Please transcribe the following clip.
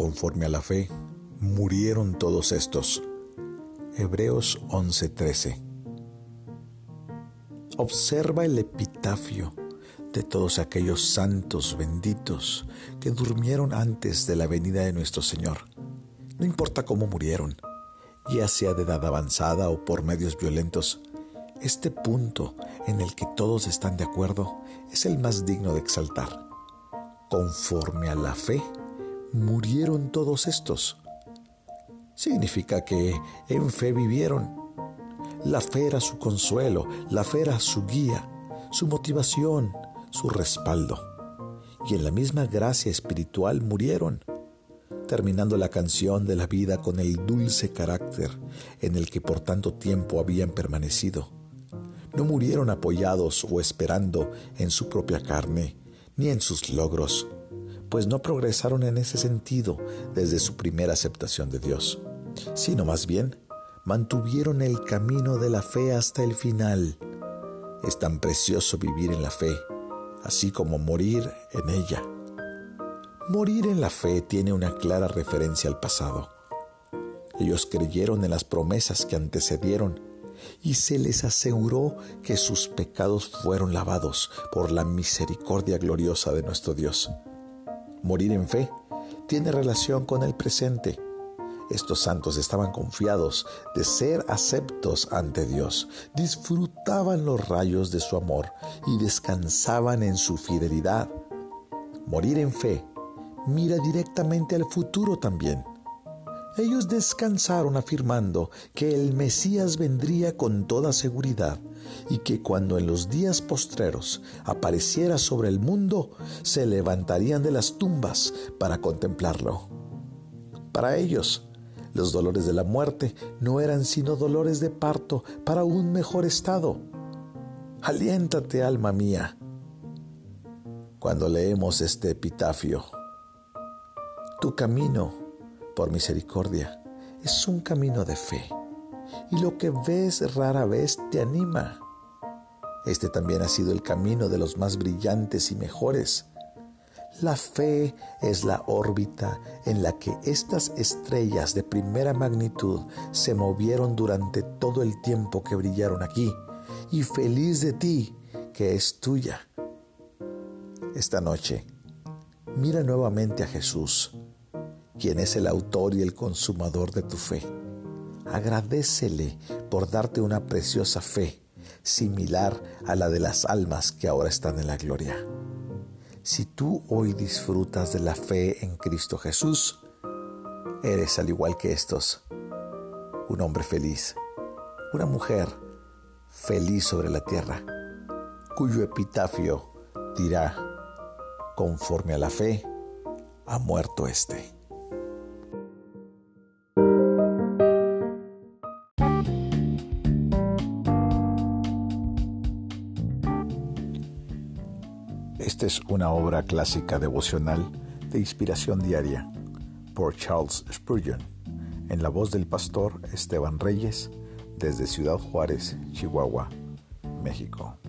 conforme a la fe, murieron todos estos. Hebreos 11:13. Observa el epitafio de todos aquellos santos benditos que durmieron antes de la venida de nuestro Señor. No importa cómo murieron, ya sea de edad avanzada o por medios violentos, este punto en el que todos están de acuerdo es el más digno de exaltar. Conforme a la fe, murieron todos estos. Significa que en fe vivieron. La fe era su consuelo, la fe era su guía, su motivación, su respaldo. Y en la misma gracia espiritual murieron, terminando la canción de la vida con el dulce carácter en el que por tanto tiempo habían permanecido. No murieron apoyados o esperando en su propia carne, ni en sus logros, pues no progresaron en ese sentido desde su primera aceptación de Dios, sino más bien mantuvieron el camino de la fe hasta el final. Es tan precioso vivir en la fe, así como morir en ella. Morir en la fe tiene una clara referencia al pasado. Ellos creyeron en las promesas que antecedieron y se les aseguró que sus pecados fueron lavados por la misericordia gloriosa de nuestro Dios. Morir en fe tiene relación con el presente estos santos estaban confiados de ser aceptos ante Dios, disfrutaban los rayos de su amor y descansaban en su fidelidad. Morir en fe mira directamente al futuro también. Ellos descansaron afirmando que el Mesías vendría con toda seguridad y que cuando en los días postreros apareciera sobre el mundo, se levantarían de las tumbas para contemplarlo. Para ellos, los dolores de la muerte no eran sino dolores de parto para un mejor estado. Aliéntate, alma mía, cuando leemos este epitafio. Tu camino, por misericordia, es un camino de fe, y lo que ves rara vez te anima. Este también ha sido el camino de los más brillantes y mejores. La fe es la órbita en la que estas estrellas de primera magnitud se movieron durante todo el tiempo que brillaron aquí, y feliz de ti que es tuya. Esta noche, mira nuevamente a Jesús, quien es el autor y el consumador de tu fe. Agradecele por darte una preciosa fe, similar a la de las almas que ahora están en la gloria. Si tú hoy disfrutas de la fe en Cristo Jesús, eres al igual que estos, un hombre feliz, una mujer feliz sobre la tierra, cuyo epitafio dirá, conforme a la fe, ha muerto éste. Esta es una obra clásica devocional de inspiración diaria por Charles Spurgeon, en la voz del pastor Esteban Reyes, desde Ciudad Juárez, Chihuahua, México.